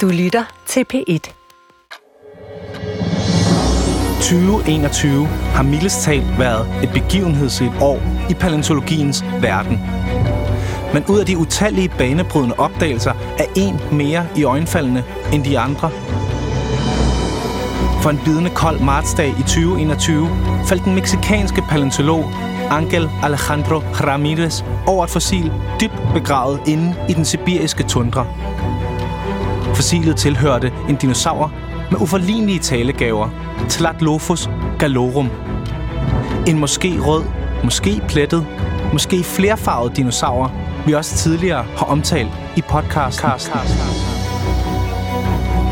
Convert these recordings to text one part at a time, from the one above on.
Du lytter til P1. 2021 har mildest talt været et begivenhedsrigt år i paleontologiens verden. Men ud af de utallige banebrydende opdagelser er en mere i øjenfaldene end de andre. For en bidende kold martsdag i 2021 faldt den meksikanske paleontolog Angel Alejandro Ramirez over et fossil dybt begravet inde i den sibiriske tundra. Fossilet tilhørte en dinosaur med uforlignelige talegaver, Tlatlophus galorum. En måske rød, måske plettet, måske flerfarvet dinosaur, vi også tidligere har omtalt i podcasten.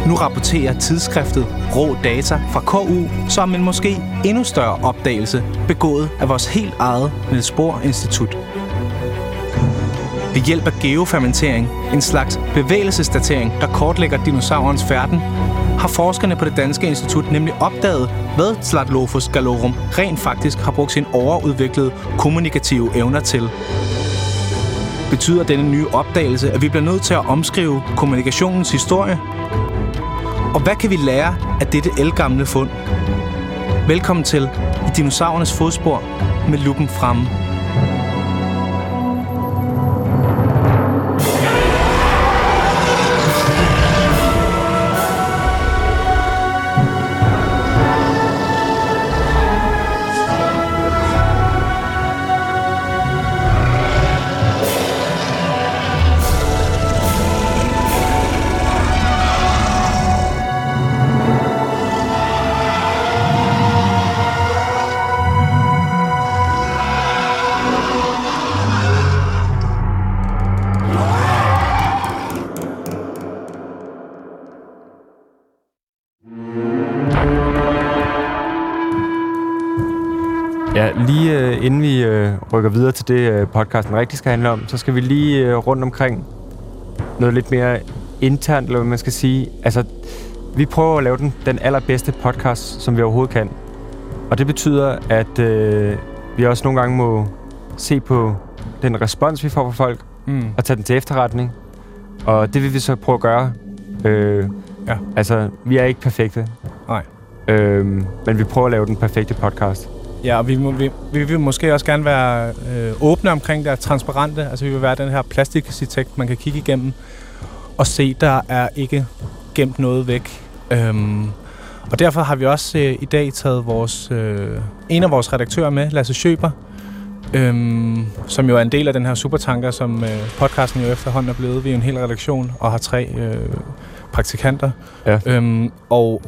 Nu rapporterer tidsskriftet Rå Data fra KU som en måske endnu større opdagelse begået af vores helt eget Niels Bohr Institut. Ved hjælp af geofermentering, en slags bevægelsesdatering, der kortlægger dinosaurens færden, har forskerne på det danske institut nemlig opdaget, hvad Tlatlophus galorum rent faktisk har brugt sine overudviklede kommunikative evner til. Betyder denne nye opdagelse, at vi bliver nødt til at omskrive kommunikationens historie? Og hvad kan vi lære af dette elgamle fund? Velkommen til I dinosaurernes fodspor med luppen fremme. Lige øh, inden vi øh, rykker videre til det, øh, podcasten rigtig skal handle om, så skal vi lige rundt omkring noget lidt mere internt, eller hvad man skal sige. Altså, vi prøver at lave den, den allerbedste podcast, som vi overhovedet kan. Og det betyder, at øh, vi også nogle gange må se på den respons, vi får fra folk, Mm. og tage den til efterretning. Og det vil vi så prøve at gøre. Øh, Ja. Altså, vi er ikke perfekte. Nej. Øh, men vi prøver at lave den perfekte podcast. Ja, og vi, må, vi, vi vil måske også gerne være øh, åbne omkring det, transparente. Altså, vi vil være den her plastikarkitekt, man kan kigge igennem og se, der er ikke gemt noget væk. Øhm, og derfor har vi også øh, i dag taget vores, øh, en af vores redaktører med, Lasse Schøber, øhm, som jo er en del af den her supertanker, som øh, podcasten jo efterhånden er blevet. Vi er en hel redaktion og har tre øh, praktikanter. Ja. Øhm, og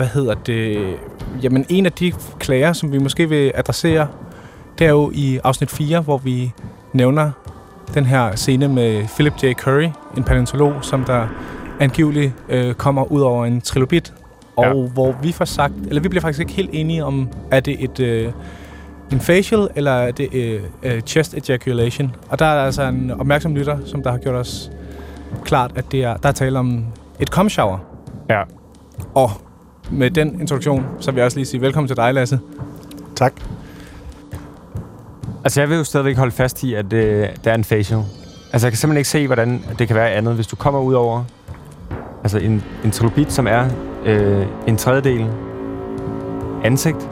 hvad hedder det? Jamen, en af de klager, som vi måske vil adressere, det er jo i afsnit 4, hvor vi nævner den her scene med Philip J. Curry, en paleontolog, som der angiveligt øh, kommer ud over en trilobit, og Ja. hvor vi får sagt, eller vi bliver faktisk ikke helt enige om, er det et øh, en facial, eller er det øh, øh, chest ejaculation? Og der er altså en opmærksom lytter, som der har gjort os klart, at det er, der er tale om et cum shower. Ja. Og med den introduktion, så vil jeg også lige sige velkommen til dig, Lasse. Tak. Altså, jeg vil jo stadigvæk holde fast i, at øh, der er en facial. Altså, jeg kan simpelthen ikke se, hvordan det kan være andet. Hvis du kommer ud over altså en, en trilobit, som er øh, en tredjedel ansigt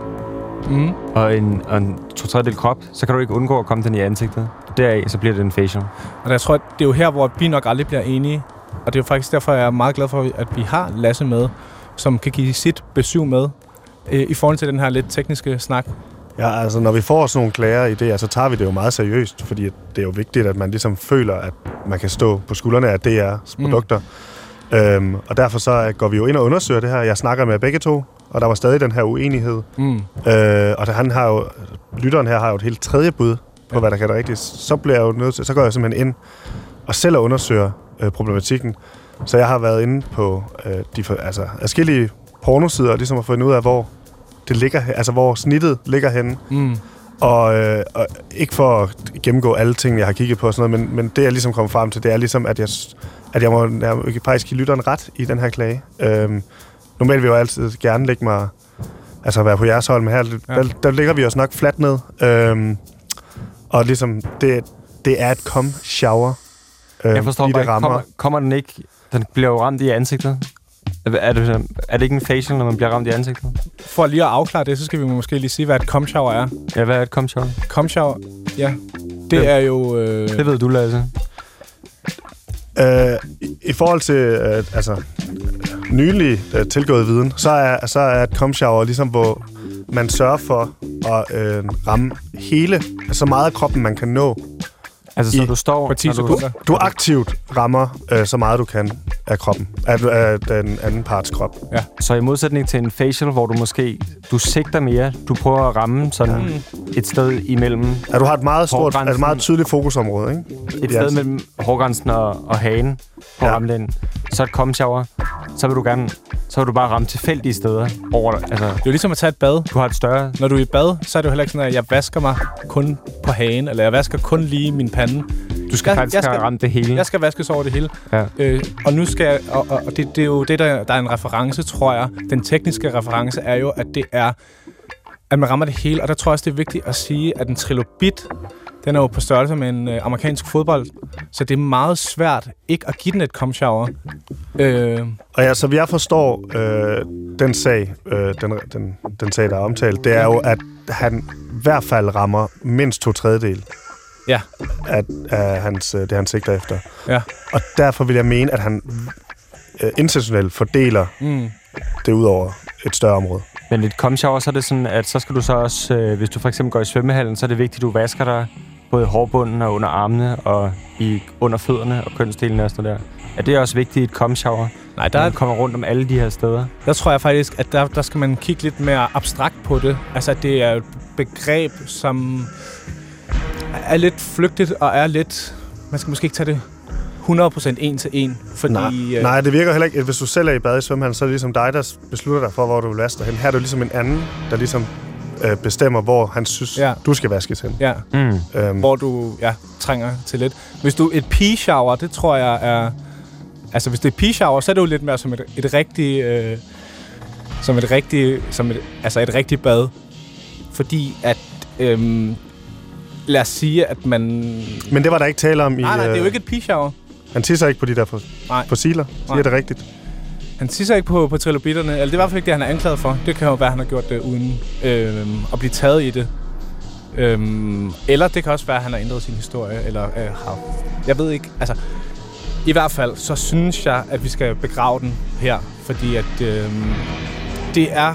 Mm. og en, og en to tredjedel krop, så kan du ikke undgå at komme den i ansigtet. Deraf, så bliver det en facial. Og jeg tror, at det er jo her, hvor vi nok aldrig bliver enige. Og det er jo faktisk derfor, jeg er meget glad for, at vi har Lasse med, som kan give sit besøg med øh, i forhold til den her lidt tekniske snak. Ja, altså når vi får sådan nogle klager i det, så tager vi det jo meget seriøst, fordi det er jo vigtigt, at man ligesom føler, at man kan stå på skuldrene af DR's Mm. produkter. Øhm, og derfor så går vi jo ind og undersøger det her. Jeg snakker med begge to, og der var stadig den her uenighed. Mm. Øh, og der, han har jo, lytteren her har jo et helt tredje bud på, Ja. hvad der kan være rigtigt. Så bliver jeg jo nødt til, så går jeg simpelthen ind og selv undersøger øh, problematikken. Så jeg har været inde på øh, de for, altså, forskellige pornosider, og ligesom at finde ud af, hvor det ligger, altså hvor snittet ligger henne. Mm. Og, øh, og ikke for at gennemgå alle ting, jeg har kigget på og sådan noget, men, men det jeg ligesom kommer frem til, det er ligesom, at jeg, at jeg må jeg faktisk give lytteren ret i den her klage. Øhm, normalt vil jeg jo altid gerne lægge mig, altså være på jeres hold, men her, Ja. der, der ligger vi os nok fladt ned. Øhm, og ligesom, det, det er et com shower. Øhm, Jeg forstår fordi bare rammer. kommer, kommer den ikke Den bliver jo ramt i ansigtet. Er, er, det, er det ikke en facial, når man bliver ramt i ansigtet? For lige at afklare det, så skal vi måske lige sige, hvad et cum shower er. Ja, hvad er et cum shower? Cum shower, ja. Det Hvem? er jo... Øh, Det ved du, Lasse. Øh, i, I forhold til øh, altså, nylig øh, tilgået viden, så er, så er et cum shower ligesom, hvor man sørger for at øh, ramme hele, så meget af kroppen, man kan nå. Altså, så I- du står... på 10 når du-. Du aktivt rammer øh, så meget, du kan af kroppen, af, af den anden parts krop. Så i modsætning til en facial, hvor du måske... Du sigter mere. Du prøver at ramme sådan et sted imellem... At du har et meget stort, et meget tydeligt fokusområde, ikke? Et Ja. sted mellem hårgrænsen og, og hagen. På Ja. ja. ramme den. Så et cum shower. Så vil du gerne... Så vil du bare ramme tilfældige steder over... Altså, Det er jo ligesom at tage et bad. du har et større... Når du er i bad, så er det jo heller ikke sådan, at jeg vasker mig kun på hagen, eller jeg vasker kun lige min pande. Du skal Jeg- faktisk jeg have skal- ramt det hele. Jeg skal vaskes over det hele. Ja. Øh, og nu skal jeg, og, og og det, det er jo det, der, der er en reference, tror jeg. Den tekniske reference er jo, at det er, at man rammer det hele. Og der tror jeg også, det er vigtigt at sige, at en trilobit, den er jo på størrelse med en øh, amerikansk fodbold. Så det er meget svært ikke at give den et cum shower. Øh, Og ja, så jeg forstår øh, den sag, øh, den, den, den sag, der er omtalt, det er jo, at han i hvert fald rammer mindst to tredjedel ja, af, af hans, øh, det, han sigter efter. ja. Og derfor vil jeg mene, at han øh, intentionelt fordeler Mm. det ud over et større område. Men et cum shower, så er det sådan, at så skal du så også, øh, hvis du for eksempel går i svømmehallen, så er det vigtigt, at du vasker dig både i hårbunden og under armene og i, under fødderne og kønsdelene og sådan der. Er det også vigtigt i et cum shower? Nej, Der man kommer rundt om alle de her steder. der tror jeg faktisk, at der, der skal man kigge lidt mere abstrakt på det. Altså, det er et begreb, som er lidt flygtigt og er lidt... Man skal måske ikke tage det 100% en til en, fordi... Nej, øh, Nej, det virker heller ikke. Hvis du selv er i bad i svømmehallen, så er det ligesom dig, der beslutter dig for, hvor du vil vaske dig hen. Her er det jo ligesom en anden, der ligesom øh, bestemmer, hvor han synes, Ja. du skal vaskes hen. Ja, Mm. Øhm, hvor du ja, trænger til lidt. Hvis du et pee-shower, det tror jeg er... Altså, hvis det er pee-shower, så er det jo lidt mere som et, et rigtigt... Øh, som et rigtigt... Som et, altså, et rigtigt bad. Fordi at... Øhm, lad os sige, at man... men det var der ikke tale om i... Nej, nej, det er jo øh, ikke et pee-shower. Han tisser ikke på de der fossiler. Nej. Siger det rigtigt? Han tisser ikke på, på trilobitterne. Eller det er i hvert fald ikke det, han er anklaget for. Det kan jo være, han har gjort det uden øh, at blive taget i det. Øhm, eller det kan også være, at han har ændret sin historie. Eller øh, har... Jeg ved ikke. Altså, i hvert fald, så synes jeg, at vi skal begrave den her. Fordi at øh, det er...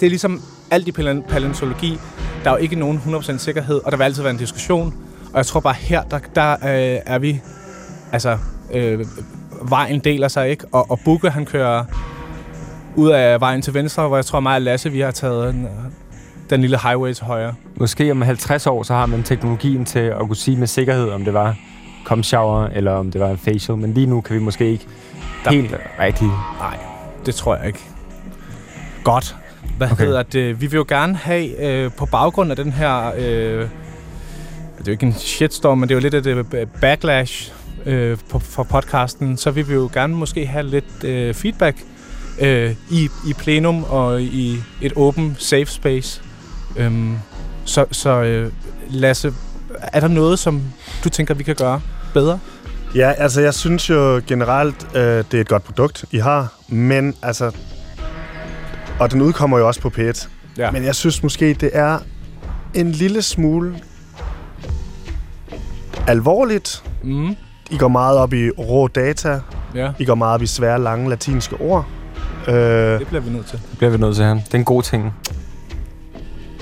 Det er ligesom alt i paleontologi. Der er jo ikke nogen 100% sikkerhed, og der vil altid være en diskussion. Og jeg tror bare her, der, der øh, er vi... Altså, øh, vejen deler sig ikke, og, og Bukke han kører ud af vejen til venstre, hvor jeg tror mig og Lasse, vi har taget den, den lille highway til højre. Måske om 50 år, så har man teknologien til at kunne sige med sikkerhed, om det var cum shower, eller om det var en facial. Men lige nu kan vi måske ikke Der- helt rigtigt. Nej, det tror jeg ikke. Godt. Hvad Okay. hedder det? Vi vil jo gerne have, øh, på baggrund af den her... Øh, det er jo ikke en shitstorm, men det er jo lidt af det øh, backlash øh, på, for podcasten, så vil vi jo gerne måske have lidt øh, feedback øh, i, i plenum og i et åben safe space. Øhm, så så øh, Lasse, er der noget, som du tænker, vi kan gøre bedre? Ja, altså jeg synes jo generelt, øh, det er et godt produkt, I har. Men altså... Og den udkommer jo også på P1. Ja. Men jeg synes måske, det er en lille smule alvorligt. Mm, I går meget op i rå data. ja, I går meget op i svære, lange latinske ord. Øh, det bliver vi nødt til. Det bliver vi nødt til her. Det er en god ting.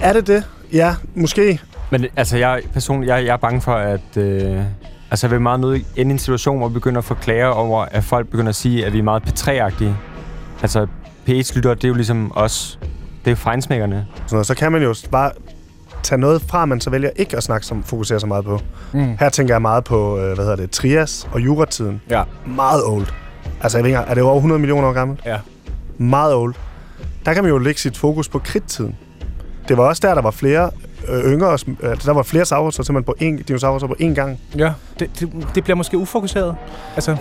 er det det? Ja, måske. Men altså, jeg personligt, jeg, jeg er bange for, at... Øh, altså, jeg vil meget nødig ende i en situation, hvor vi begynder at få klager over, at folk begynder at sige, at vi er meget P3-agtige. Altså, P1-lyttere, det er jo ligesom os. Det er jo fejnsmækkerne. Noget. Så kan man jo bare tage noget fra, man så vælger ikke at snakke som fokusere så meget på. Mm. Her tænker jeg meget på, øh, hvad hedder det, Trias og juratiden. Ja, Meget old. Altså, jeg ved ikke, er det over 100 millioner år gammelt? ja. Meget old. Der kan man jo lægge sit fokus på kridttiden. Det var også der, der var flere øh, yngre, øh, der var flere sauroser simpelthen på en, dinosaurer på én gang. Ja, det, det, det bliver måske ufokuseret. Altså,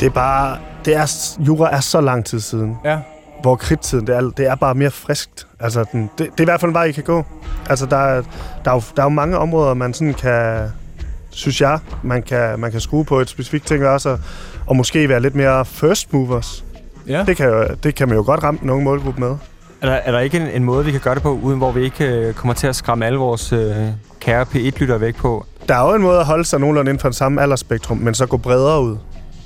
Det er bare, det er, jura er så lang tid siden, ja. Hvor kridttiden, det er, det er bare mere friskt. Altså, den, det, det er i hvert fald en vej, I kan gå. Altså, der, er- der, er jo, der er jo mange områder, man sådan kan, synes jeg, man kan, man kan skrue på et specifikt ting også, og, og måske være lidt mere first movers. Ja. Det kan, jo, det kan man jo godt ramme den unge målgruppe med. Er der, er der ikke en, en måde, vi kan gøre det på, uden hvor vi ikke øh, kommer til at skræmme alle vores øh, kære P1-lyttere væk på? Der er jo en måde at holde sig nogenlunde inden for den samme aldersspektrum, men så gå bredere ud.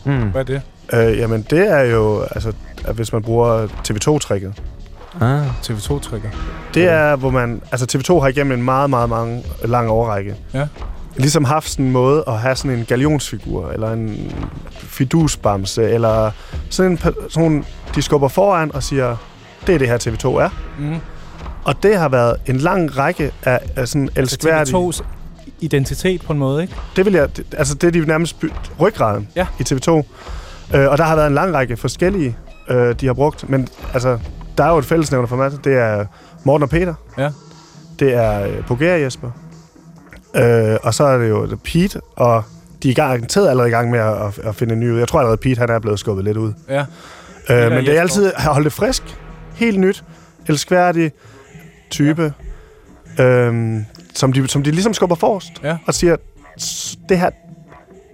Mm. Hvad er det? Øh, jamen, det er jo, altså, at hvis man bruger TV2-trækket. Ah. TV2-trykker. Det er, hvor man... Altså, TV2 har igennem en meget, meget mange, lang overrække. Ja. Ligesom haft sådan en måde at have sådan en galionsfigur, eller en fidusbamse, eller sådan en person, de skubber foran og siger, det er det her TV2 er. Mm. Og det har været en lang række af, af sådan elskværdige... Altså TV2's identitet på en måde, ikke? Det vil jeg... det- Altså, det er de nærmest by- ryggraden Ja. i TV2. Øh, og der har været en lang række forskellige, øh, de har brugt. Men altså, der er jo et fællesnævner for mig. Det er Morten og Peter. Ja. Det er øh, Pogea Jesper. Øh, og så er det jo Pete, og de er i gang, garanteret allerede i gang med at, at, at finde en ny ud. Jeg tror allerede, Pete han er blevet skubbet lidt ud. Ja. Øh, men det er altid at holde det frisk. Helt nyt. Elskværdig type. Ja. Øhm, som, de, som de ligesom skubber forrest. Ja. Og siger, "S- det her,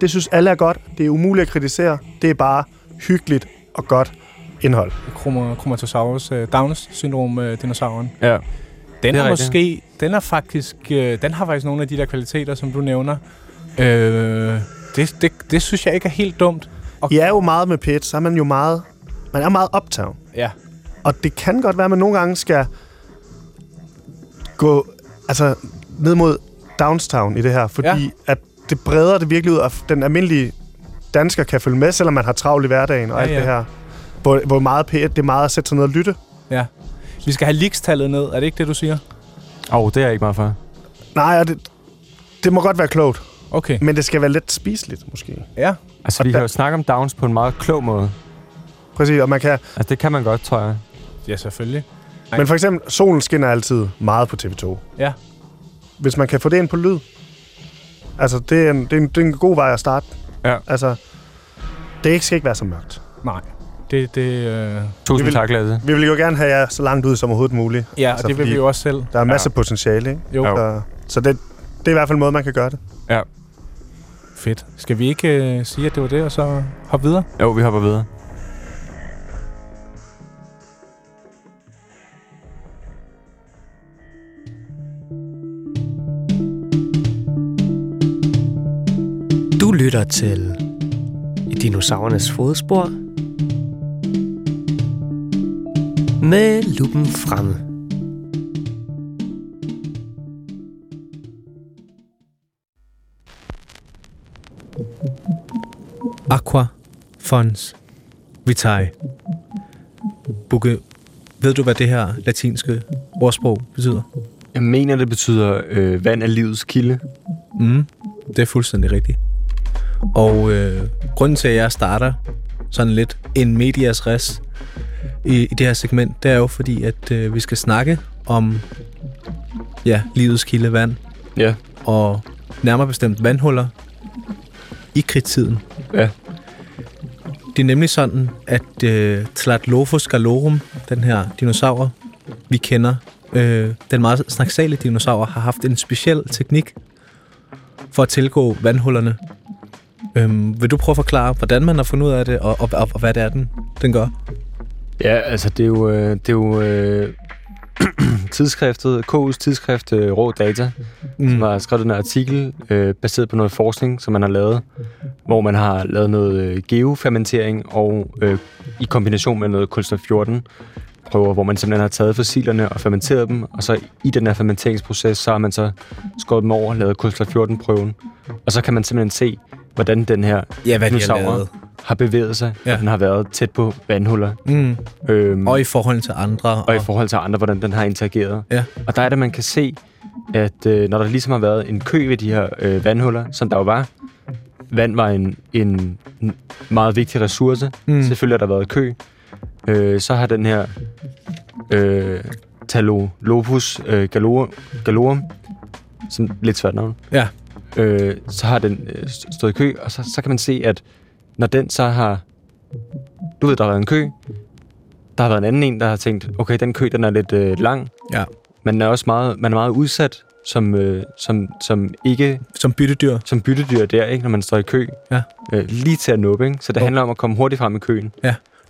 det synes alle er godt. Det er umuligt at kritisere. Det er bare hyggeligt og godt indhold. Chromatosaurus uh, Downs syndrom uh, dinosauren. Ja. Den Det er er rigtigt. måske, den er faktisk, øh, den har faktisk nogle af de der kvaliteter, som du nævner. Øh, det, det, det synes jeg ikke er helt dumt. Og, I er jo meget med pit, så er man jo meget, man er meget uptown. Ja. Og det kan godt være, at man nogle gange skal gå altså, ned mod Downstown i det her, fordi ja. at det breder det virkelig ud, og den almindelige dansker kan følge med, selvom man har travlt i hverdagen og Ja, alt ja. det her. Hvor, hvor meget P1, det er meget at sætte sig ned og lytte. ja. Vi skal have likstallet ned, er det ikke det, du siger? Åh, oh, det er jeg ikke meget for. Nej, det, det må godt være klogt, Okay. men det skal være lidt spiseligt, måske. Ja. Altså, Og vi der- kan jo snakke om Downs på en meget klog måde. Præcis, og man kan... Altså, det kan man godt, tror jeg. Ja, selvfølgelig. Nej. Men for eksempel, solen skinner altid meget på TV2. Ja. Hvis man kan få det ind på lyd, altså, det er en, det er en, det er en god vej at starte. Ja. Altså, det ikke skal ikke være så mørkt. Nej. Det, det, øh... Tusind vil- tak, Lasse. Vi vil jo gerne have jer så langt ud som overhovedet muligt. Ja, Altså, det vil vi jo også selv. Der er en masse Ja. ja. potentiale, ikke? Jo, Jo. Så, så det, det er i hvert fald en måde, man kan gøre det. fedt. Skal vi ikke øh, sige, at det var det, og så hoppe videre? Jo, vi hopper videre. Du lytter til I dinosaurernes fodspor med luppen fremme. Aqua Fons Vitae. Bukke, ved du, hvad det her latinske ordsprog betyder? Jeg mener, det betyder øh, vand af livets kilde. Mm, det er fuldstændig rigtigt. Og øh, grunden til, at jeg starter sådan lidt en medias res i, i det her segment, det er jo fordi, at øh, vi skal snakke om ja, livets kilde vand, Ja. og nærmere bestemt vandhuller i kridttiden. Ja. Det er nemlig sådan, at øh, Tlatlophus galorum, den her dinosaur, vi kender, øh, den meget snaksale dinosaur, har haft en speciel teknik for at tilgå vandhullerne. Øhm, vil du prøve at forklare, hvordan man har fundet ud af det, og, og, og, og hvad det er, den, den gør? Ja, altså det er jo, øh, det er jo øh, tidsskriftet, KU's tidsskrift øh, Rå Data, mm. som har skrevet en artikel øh, baseret på noget forskning, som man har lavet, hvor man har lavet noget øh, geofermentering og øh, i kombination med noget kulstof 14 prøver, hvor man simpelthen har taget fossilerne og fermenteret dem, og så i den her fermenteringsproces, så har man så skåret dem over og lavet kulstof 14 prøven, og så kan man simpelthen se, hvordan den her Ja, hvad dinosaurer har bevæget sig, Ja. og den har været tæt på vandhuller. Mm. Øhm, Og i forhold til andre. og i forhold til andre, hvordan den har interageret. Ja. Og der er det, man kan se, at øh, når der ligesom har været en kø ved de her øh, vandhuller, som der jo var, vand var en, en meget vigtig ressource. Mm. Selvfølgelig har der været kø. Øh, så har den her øh, Talolopus øh, galorum, galorum, som lidt svært navn, Ja. øh, så har den øh, stået i kø, og så, så kan man se, at når den så har... Du ved, der har været en kø. Der har været en anden en, der har tænkt, okay, den kø, den er lidt øh, lang. Ja. Men den er også meget, man er meget udsat som, øh, som, som ikke Som byttedyr. som byttedyr der, ikke, når man står i kø. Ja. Øh, lige til at nuppe, ikke? Så det Jo. handler om at komme hurtigt frem i køen.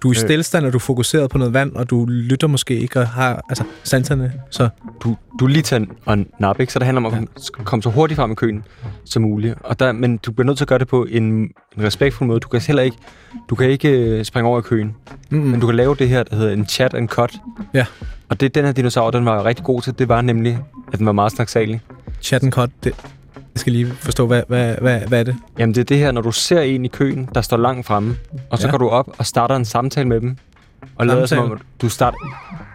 Du er i Øh. stillestand, og du er fokuseret på noget vand, og du lytter måske ikke og har altså, sanserne. Så Du, du er lige til at, nappe, ikke? Så det handler om at komme, komme så hurtigt frem i køen som muligt. Og der, men du bliver nødt til at gøre det på en, en respektfuld måde. Du kan heller ikke, du kan ikke øh, springe over i køen. mm, Men du kan lave det her, der hedder en chat and cut. Ja. Og det den her dinosaur, den var rigtig god til, det var nemlig, at den var meget snaksalig. chat and cut, det, jeg skal lige forstå, hvad, hvad, hvad, hvad er det? Jamen det er det her, når du ser en i køen, der står langt fremme, og så Ja. går du op og starter en samtale med dem, og lader som om, du starter...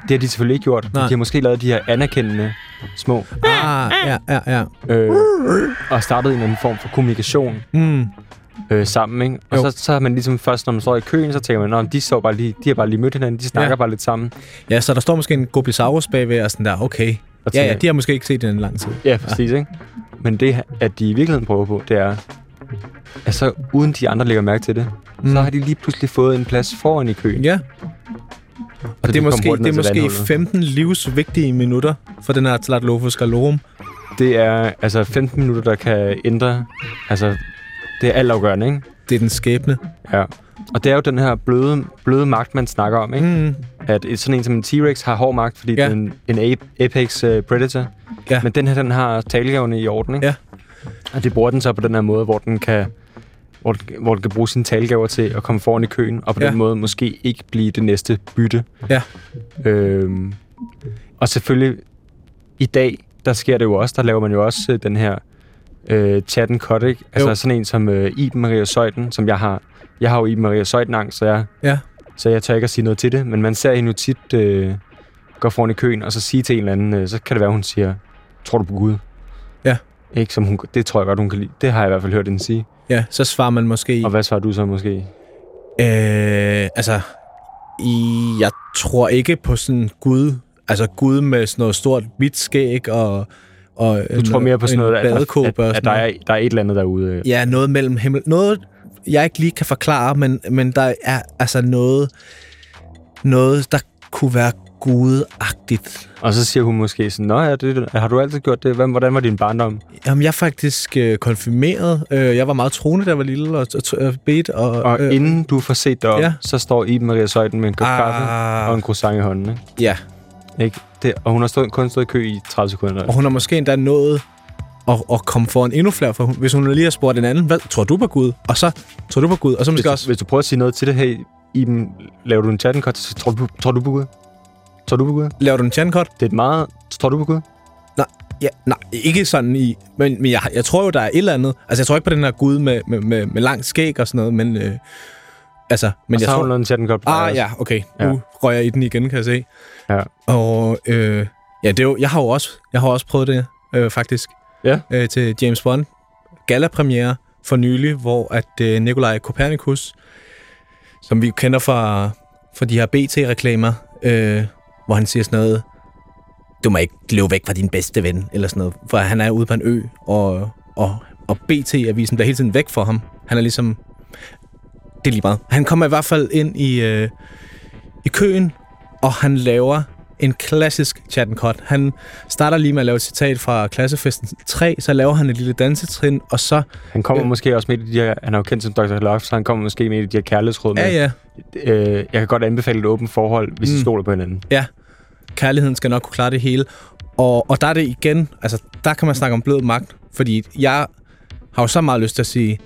Det har de selvfølgelig ikke gjort. Nej. De har måske lavet de her anerkendende små, Ah, ja, ja, ja. øh, og startet en eller anden form for kommunikation Mm, øh, sammen, ikke? Og Jo. så, så har man ligesom først, når man står i køen, så tænker man, at de, står bare lige, de har bare lige mødt hinanden, de snakker Ja. bare lidt sammen. ja, så der står måske en gobisaurus bagved, og sådan der, okay. Og Ja, ja, de har måske ikke set den i lang tid. Ja, præcis, ikke? Men det, at de i virkeligheden prøver på, det er, at så uden de andre lægger mærke til det, mm. så har de lige pludselig fået en plads foran i køen. Ja, så og det de er måske, det er måske vandhullet. 15 livsvigtige minutter for den her Tlatlophus galorum. Det er altså 15 minutter, der kan ændre... Altså, det er altafgørende, ikke? Det er den skæbne. Ja. Og det er jo den her bløde, bløde magt, man snakker om, ikke? Mm. At et, sådan en som en T-Rex har hård magt, fordi Ja. den er en, en ape, apex uh, predator. Ja. Men den her, den har talegaverne i orden, ikke? Ja. Og det bruger den så på den her måde, hvor den kan hvor, den- hvor den kan bruge sine talegaver til at komme foran i køen, og på Ja. den måde måske ikke blive det næste bytte. Ja. Øhm, og selvfølgelig, i dag, der sker det jo også, der laver man jo også øh, den her øh, chat and cut, ikke? Altså Jo. sådan en som øh, Iben Maria Søjden, som jeg har. Jeg har jo Iben Maria Søjden angst, så jeg, Ja. Så jeg tør ikke at sige noget til det, men man ser hende jo tit øh, gå foran i køen, og så sige til en eller anden, øh, så kan det være, hun siger, tror du på Gud? Ja. Ikke som hun, det tror jeg godt, hun kan lide. Det har jeg i hvert fald hørt hende sige. Ja, så svarer man måske... Og hvad svarer du så måske? Øh, altså, i, jeg tror ikke på sådan Gud, altså Gud med sådan noget stort hvidt skæg og, og Du tror mere på sådan noget, at, at, at, at der, er, der er et eller andet derude. øh. Ja, noget mellem himmel. Noget, jeg ikke lige kan forklare, men, men der er altså noget, noget, der kunne være gudagtigt. Og så siger hun måske sådan, Nå ja, det, har du altid gjort det? Hvad- Hvordan var din barndom? Jamen, jeg er faktisk øh, konfirmeret. Øh, jeg var meget troende, da jeg var lille og, og, og bedt. Og, Og øh, inden du får set dig op, ja. så står Iben Maria Søjden med en kop kaffe ah, og en croissant i hånden. Ikke? Ja, Ikke? Det, og hun har stået, kun stået i kø i 30 sekunder. og hun har måske endda nået at, at komme foran endnu flere, for hvis hun lige har spurgt en anden, hvad tror du på Gud? Og så tror du på Gud, og så hvis, måske du, også... hvis du prøver at sige noget til det, hey, Iben, laver du en chat cut, så tror du, tror du på Gud? Tror du på Gud? Laver du en chancot? Det er et meget... Tror du på Gud? Ja, nej, ikke sådan i... Men, men jeg, jeg tror jo, der er et eller andet... Altså, jeg tror ikke på den her Gud med, med, med, med lang skæg og sådan noget, men... Øh, altså, men og jeg så har tror... hun lavet en Ah, ja, okay. Nu Ja. rører jeg i den igen, kan jeg se. Ja. Og øh, ja, det er jo, jeg har jo også, jeg har også prøvet det, øh, faktisk. Ja. Øh, til James Bond gala-premiere for nylig, hvor at øh, Nikolaj Kopernikus, som vi kender fra, fra de her BT-reklamer, øh, hvor han siger sådan noget, du må ikke løbe væk fra din bedste ven, eller sådan noget, for han er ude på en ø, og, og, og BT-avisen bliver hele tiden væk for ham. Han er ligesom, det er lige meget. Han kommer i hvert fald ind i, øh, i køen, og han laver en klassisk chat and cut. Han starter lige med at lave et citat fra klassefesten 3, så laver han et lille dansetrin, og så... Han kommer Øh. måske også med de her... Han er jo kendt som Dr. Love, så han kommer måske med i de her kærlighedsråd med. Ja, ja, Øh, jeg kan godt anbefale et åbent forhold, hvis mm. I stoler på hinanden. kærligheden skal nok kunne klare det hele. Og, og der er det igen, altså der kan man snakke om blød magt, fordi jeg har jo så meget lyst til at sige,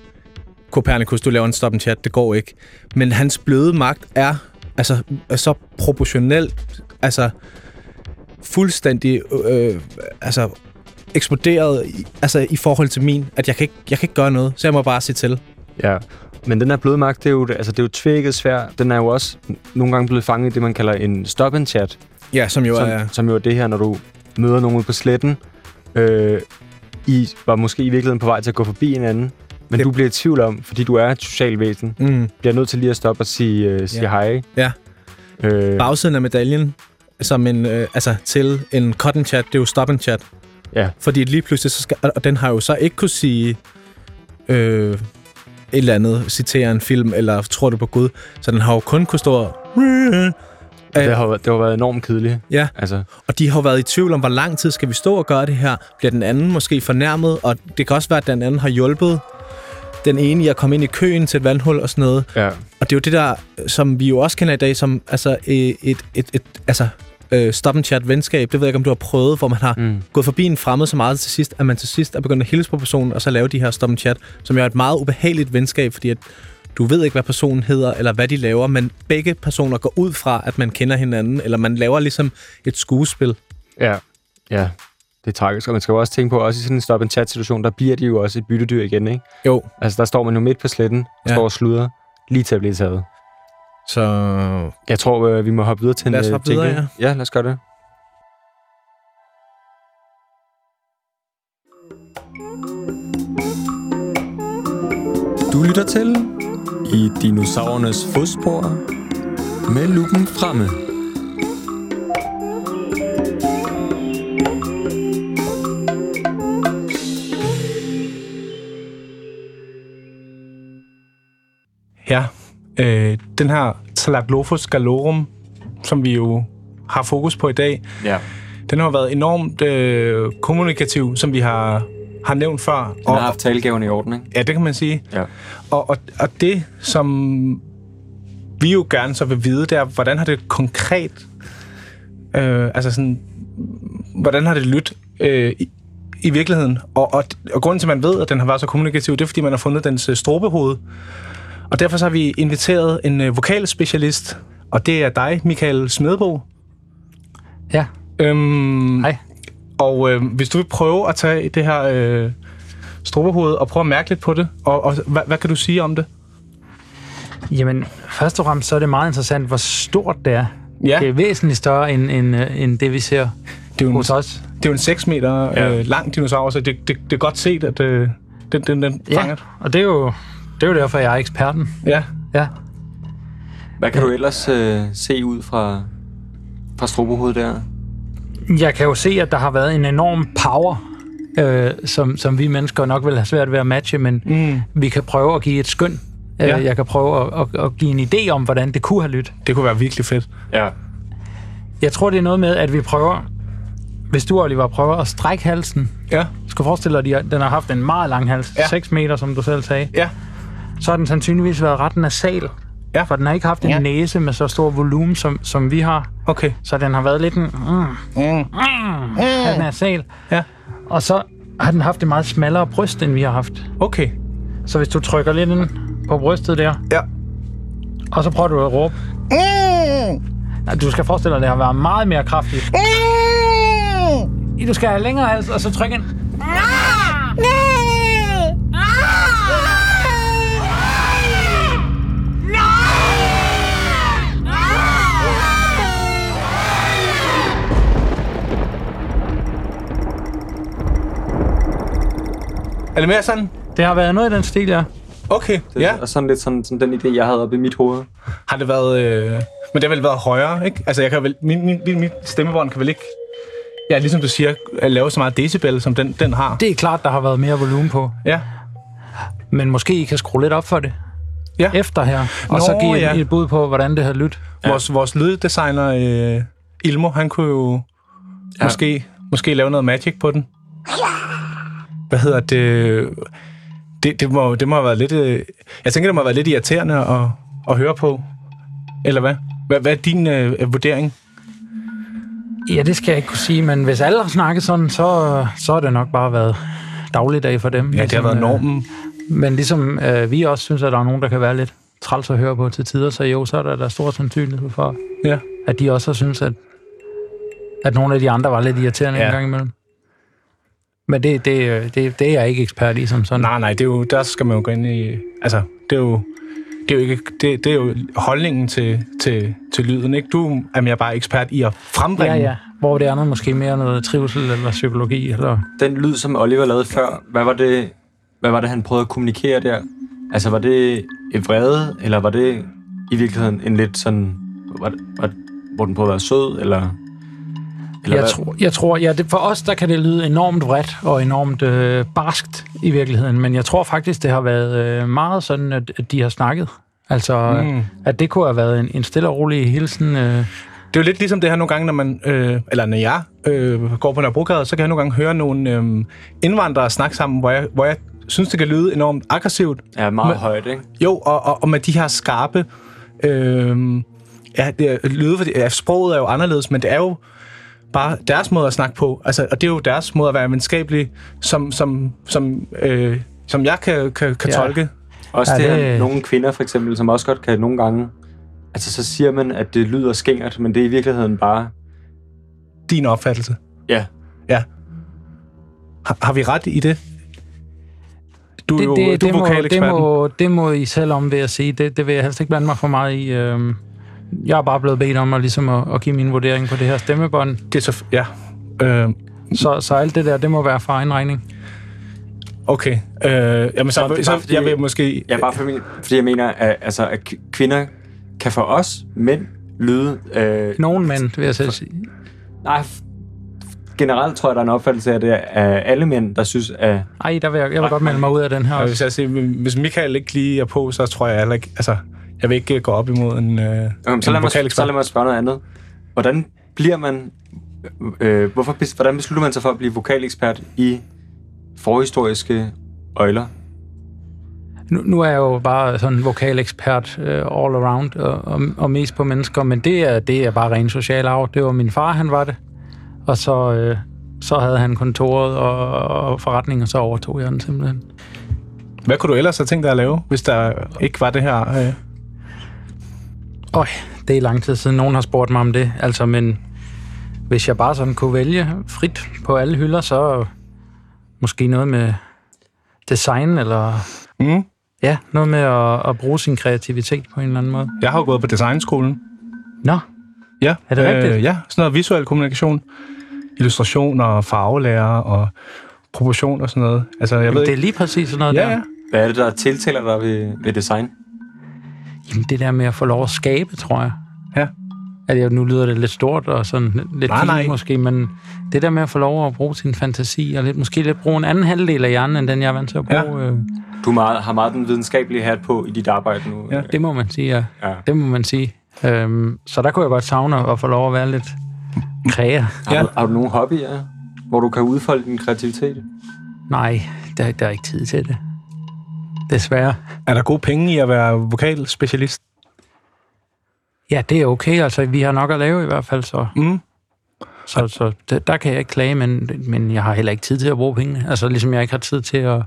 Copernicus, du laver en stop and chat, det går ikke. Men hans bløde magt er altså er så proportionelt, altså fuldstændig, øh, altså eksploderet i, altså, i forhold til min, at jeg kan, ikke, jeg kan ikke gøre noget, så jeg må bare se til. Ja, men den her bløde magt, det er jo, altså, det er jo tvækket svær. Den er jo også nogle gange blevet fanget i det, man kalder en stop and chat. Ja, som jo Som, er... som jo er det her, når du møder nogen ude på sletten. Øh, I var måske i virkeligheden på vej til at gå forbi hinanden, men Det- du bliver i tvivl om, fordi du er et socialt væsen, Mm, bliver nødt til lige at stoppe og sige, øh, sige Ja. hej. Ja. Øh, bagsiden af medaljen, som en, øh, altså til en cotton chat, det er jo stop and chat. Ja. Fordi lige pludselig, så skal, og den har jo så ikke kunne sige øh, et eller andet, citere en film, eller tror du på Gud. Så den har jo kun kunne stå og, Det har, været- det har været enormt kedeligt. Ja. Altså, Og de har været i tvivl om, hvor lang tid skal vi stå og gøre det her. Bliver den anden måske fornærmet? Og det kan også være, at den anden har hjulpet den ene i at komme ind i køen til et vandhul og sådan noget. ja. Og det er jo det der, som vi jo også kender i dag, som altså, et, et, et, et altså, øh, stop and chat venskab. Det ved jeg ikke, om du har prøvet, hvor man har Mm. gået forbi en fremmed så meget til sidst, at man til sidst er begyndt at hilse på personen, og så lave de her stop and chat, som jo er et meget ubehageligt venskab, fordi at du ved ikke, hvad personen hedder, eller hvad de laver, men begge personer går ud fra, at man kender hinanden, eller man laver ligesom et skuespil. Ja, ja. Det er tragisk, og man skal jo også tænke på, også i sådan en stop-and-chat-situation, der bliver de jo også et byttedyr igen, ikke? Jo. Altså, der står man jo midt på sletten, og Ja. står og sluder, lige til at blive taget. Så Jeg tror, øh, vi må hoppe videre til en Lad os øh, hoppe videre, jingle. Ja, lad os gøre det. Du lytter til I dinosaurernes fodspor med lupen fremme. Øh, den her Tlaglofus galorum, som vi jo har fokus på i dag, Ja. den har været enormt øh, kommunikativ, som vi har, har nævnt før. Den har haft talegaven i orden, ikke? Ja, det kan man sige. Ja. Og, og, og det, som vi jo gerne så vil vide, det er, hvordan har det konkret, øh, altså sådan, hvordan har det lyttet øh, i, i virkeligheden? Og, og, og grunden til, at man ved, at den har været så kommunikativ, det er, fordi man har fundet dens øh, strobehoved. Og derfor så har vi inviteret en øh, vokalspecialist, og det er dig, Michael Smedbo. Ja, Øhm, hej. og øh, hvis du vil prøve at tage det her øh, strobehoved og prøve at mærke lidt på det, og, og hvad, hvad kan du sige om det? Jamen, først og fremmest så er det meget interessant, hvor stort det er. Ja. Det er væsentligt større, end, end, øh, end det, vi ser Det er jo en, hos os. det er jo en 6 meter Ja. øh, lang dinosaur, så det, det, det er godt set, at øh, den, den, den Ja, fanger. og det er, jo, det er jo derfor, jeg er eksperten. Ja. Ja. Hvad kan du ellers øh, se ud fra, fra strobohovedet der? Jeg kan jo se, at der har været en enorm power, øh, som, som vi mennesker nok vil have svært ved at matche, men Mm. vi kan prøve at give et skøn. Ja. Ja. Jeg kan prøve at, at, at give en idé om, hvordan det kunne have lyttet. Det kunne være virkelig fedt. Ja. Jeg tror, det er noget med, at vi prøver... Hvis du, Oliver, prøver at strække halsen. Ja. Skal forestille dig, at de- den har haft en meget lang hals. Ja. 6 meter, som du selv sagde. Ja. Så har den sandsynligvis været ret nasal. Ja. For den har ikke haft en Ja. næse med så stor volumen, som, som vi har. Okay. Så den har været lidt en... Mm, Mm. mm, nasal. Ja. Og så har den haft et meget smallere bryst, end vi har haft. Okay. Så hvis du trykker lidt ind på brystet der, Ja. og så prøver du at råbe. Mm. Nej, du skal forestille dig, at det har været meget mere kraftigt. Du skal have længere hals, og så tryk ind. Er det mere sådan? Det har været noget i den stil, ja. Okay. Det Ja. er sådan lidt sådan, sådan den idé, jeg havde oppe i mit hoved. Har det været... Øh... Men det har vel været højere, ikke? Altså, jeg kan vel... Min, min, min, mit stemmebånd kan vel ikke... Ja, ligesom du siger, at lave så meget decibel, som den, den har. Det er klart, der har været mere volumen på. Ja. Men måske I kan skrue lidt op for det Ja. efter her. Og Nå, så give ja. ja. et bud på, hvordan det har lyttet. Ja. Vores, vores lyddesigner, øh, Ilmo, han kunne jo ja. Ja. måske, måske lave noget magic på den. Hvad hedder det? Det, det, må, det må have været lidt... Øh, jeg tænker, det må have været lidt irriterende at, at høre på. Eller hvad? Hvad, hvad er din øh, vurdering? Ja, det skal jeg ikke kunne sige, men hvis alle har snakket sådan, så, så har det nok bare været dagligdag for dem. Ja, det har været øh, normen. Men ligesom øh, vi også synes, at der er nogen, der kan være lidt træls at høre på til tider, så jo, så er der, der er stor sandsynlighed for, Ja. at de også har synes, at, at nogle af de andre var lidt irriterende ja. en gang imellem. Men det, det, det, det er jeg ikke ekspert i som sådan. Nej, nej, det er jo, der skal man jo gå ind i... Altså, det er jo, det er jo, ikke, det, det er jo holdningen til, til, til lyden, ikke? Du er mere bare ekspert i at frembringe. Ja, ja. Hvor det er noget, måske mere noget trivsel eller psykologi. Eller... Den lyd, som Oliver lavede før, hvad var det, hvad var det han prøvede at kommunikere der? Altså, var det et vrede, eller var det i virkeligheden en lidt sådan... Var, var, hvor den prøvede at være sød, eller... eller Jeg hvad? tror, jeg tror ja, det, for os der kan det lyde enormt vredt og enormt øh, barskt i virkeligheden, men jeg tror faktisk, det har været øh, meget sådan, at, at de har snakket. Altså, Mm. at det kunne have været en, en stille og rolig hilsen. Øh, det er jo lidt ligesom det her nogle gange, når man, øh, eller når jeg øh, går på Nørrebrogade, så kan jeg nogle gange høre nogle øh, indvandrere snakke sammen, hvor jeg, hvor jeg synes, det kan lyde enormt aggressivt. Ja, meget Men- højt, ikke? Jo, og, og, og med de her skarpe... Øh, ja, det er, lyde, fordi, ja, sproget er jo anderledes, men det er jo bare deres måde at snakke på. Altså, og det er jo deres måde at være venskabelig, som, som, som, øh, som jeg kan, kan, kan Ja. tolke. Også Ja, det, det- det nogle kvinder for eksempel, som også godt kan nogle gange... Altså, så siger man, at det lyder skængert, men det er i virkeligheden bare... Din opfattelse. Ja, Ja. Har, har vi ret i det? Du er det, jo det, du er det, må, det, må, det må I selv om, vil jeg sige. Det, det vil jeg helst ikke blande mig for meget i. Øhm, Jeg er bare blevet bedt om at, ligesom at, at give min vurdering på det her stemmebånd. Det er så... Ja. Øh, Så, så alt det der, det må være for egen regning. okay. Øh, jamen, så, så bare fordi- jeg vil måske... ja bare fordi, fordi jeg mener, at, altså, at kvinder kan for os mænd lyde... Øh, Nogen mænd, vil jeg selv sige. nej, generelt tror jeg, der er en opfattelse af det af alle mænd, der synes, at... Ej, der vil jeg, jeg vil godt melde mig ud af den her. Og hvis, jeg siger, hvis Michael ikke lige er på, så tror jeg heller ikke... Altså, jeg vil ikke gå op imod en, øh, Okay, så, lad mig, vokalekspert. så lad mig spørge noget andet. Hvordan bliver man... Øh, hvorfor, bes- hvordan beslutter man sig for at blive vokalekspert i forhistoriske øjler? Nu, nu er jeg jo bare sådan en vokal ekspert uh, all around, og, og, og mest på mennesker, men det er, det er bare ren social arv. Det var min far, han var det. Og så, uh, så havde han kontoret og, og forretningen, og så overtog jeg den simpelthen. Hvad kunne du ellers have tænkt dig at lave, hvis der ikke var det her? Øh? Øj, det er lang tid siden, nogen har spurgt mig om det. Altså, men hvis jeg bare sådan kunne vælge frit på alle hylder, så måske noget med design, eller Mm. ja, noget med at, at bruge sin kreativitet på en eller anden måde. Jeg har jo gået på designskolen. Nå, Ja. Er det rigtigt? Ja, sådan noget visuel kommunikation. Illustration og farvelærer og proportion og sådan noget. Altså, jeg ved Jamen, det er ikke... lige præcis sådan noget Ja, der. ja. Hvad er det, der tiltaler dig ved, ved design? Jamen, det der med at få lov at skabe, tror jeg. Ja. Altså, nu lyder det lidt stort og sådan lidt Nej, fint nej. måske, men det der med at få lov at bruge sin fantasi, og lidt, måske lidt bruge en anden halvdel af hjernen, end den jeg er vant til at bruge, ja. øh, Du meget, har meget den videnskabelige hat på i dit arbejde nu. Ja. det må man sige, ja. ja. Det må man sige. Øhm, så der kunne jeg godt savne at få lov at være lidt kræger. Har, Ja. du, har du nogle hobbyer, hvor du kan udfolde din kreativitet? Nej, der, der er ikke tid til det. Desværre. Er der gode penge i at være vokalspecialist? Ja, det er okay. Altså, vi har nok at lave i hvert fald, så, Mm. så, så der, der kan jeg ikke klage, men, men jeg har heller ikke tid til at bruge pengene. Altså, ligesom jeg ikke har tid til at,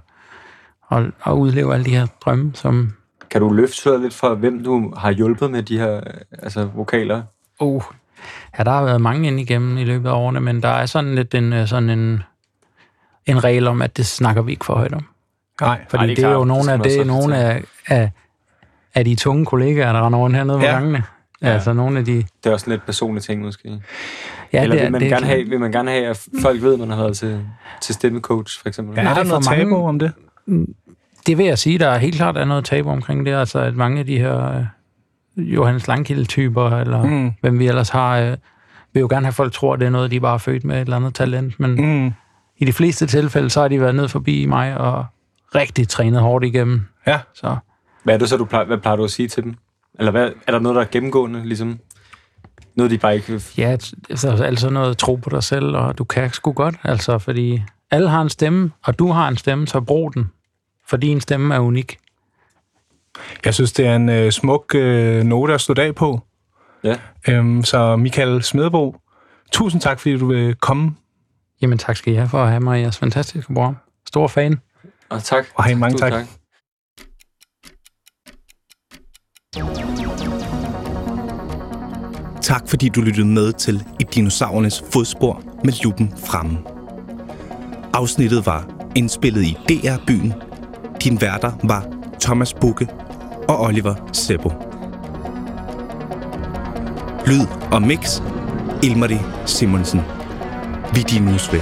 at, at udleve alle de her drømme, som... Kan du løfte sløret lidt for, hvem du har hjulpet med de her altså, vokaler? Uh, ja, der har været mange ind igennem i løbet af årene, men der er sådan lidt en, øh, sådan en, en regel om, at det snakker vi ikke for højt om. Nej. Fordi Nej, det det er, er jo nogle af, det er nogle af, af, af de tunge kollegaer, der render rundt hernede på Ja. gangene. Ja. Altså nogle af de... Det er også en lidt personlig ting, måske. Ja, Eller det er, vil man, det er gerne have, vil man gerne have, at folk ved, at man har været til, til stemmecoach, for eksempel? Ja, er der noget mange- tabu om det? Det vil jeg sige, der er helt klart er noget tabu omkring det. Altså, at mange af de her øh, Johannes Langkilde-typer, eller mm. Mm. hvem vi ellers har, øh, vil jo gerne have, at folk tror, at det er noget, de bare er født med et eller andet talent. Men mm. Mm. i de fleste tilfælde, så har de været ned forbi mig og rigtig trænet hårdt igennem. Ja. Så Hvad er det så, du plejer, hvad plejer du at sige til dem? Eller hvad, er der noget, der er gennemgående, ligesom? Noget, de bare ikke... ja, altså, altså noget tro på dig selv, og du kan sgu godt. Altså, fordi alle har en stemme, og du har en stemme, så brug den. For din stemme er unik. Jeg synes, det er en øh, smuk øh, note at stå af på. Ja. Øhm, så Michael Smedebo, tusind tak, fordi du vil komme, Jamen tak skal I have for at have mig i jeres fantastiske program. Stor fan. Og tak. og hej, mange Tusind tak. Tak fordi du lyttede med til I dinosaurernes fodspor med lupen fremme. Afsnittet var indspillet i DR-byen. Din værter var Thomas Bukke og Oliver Sebo. Lyd og mix, Ilmari Simonsen. Vi ved.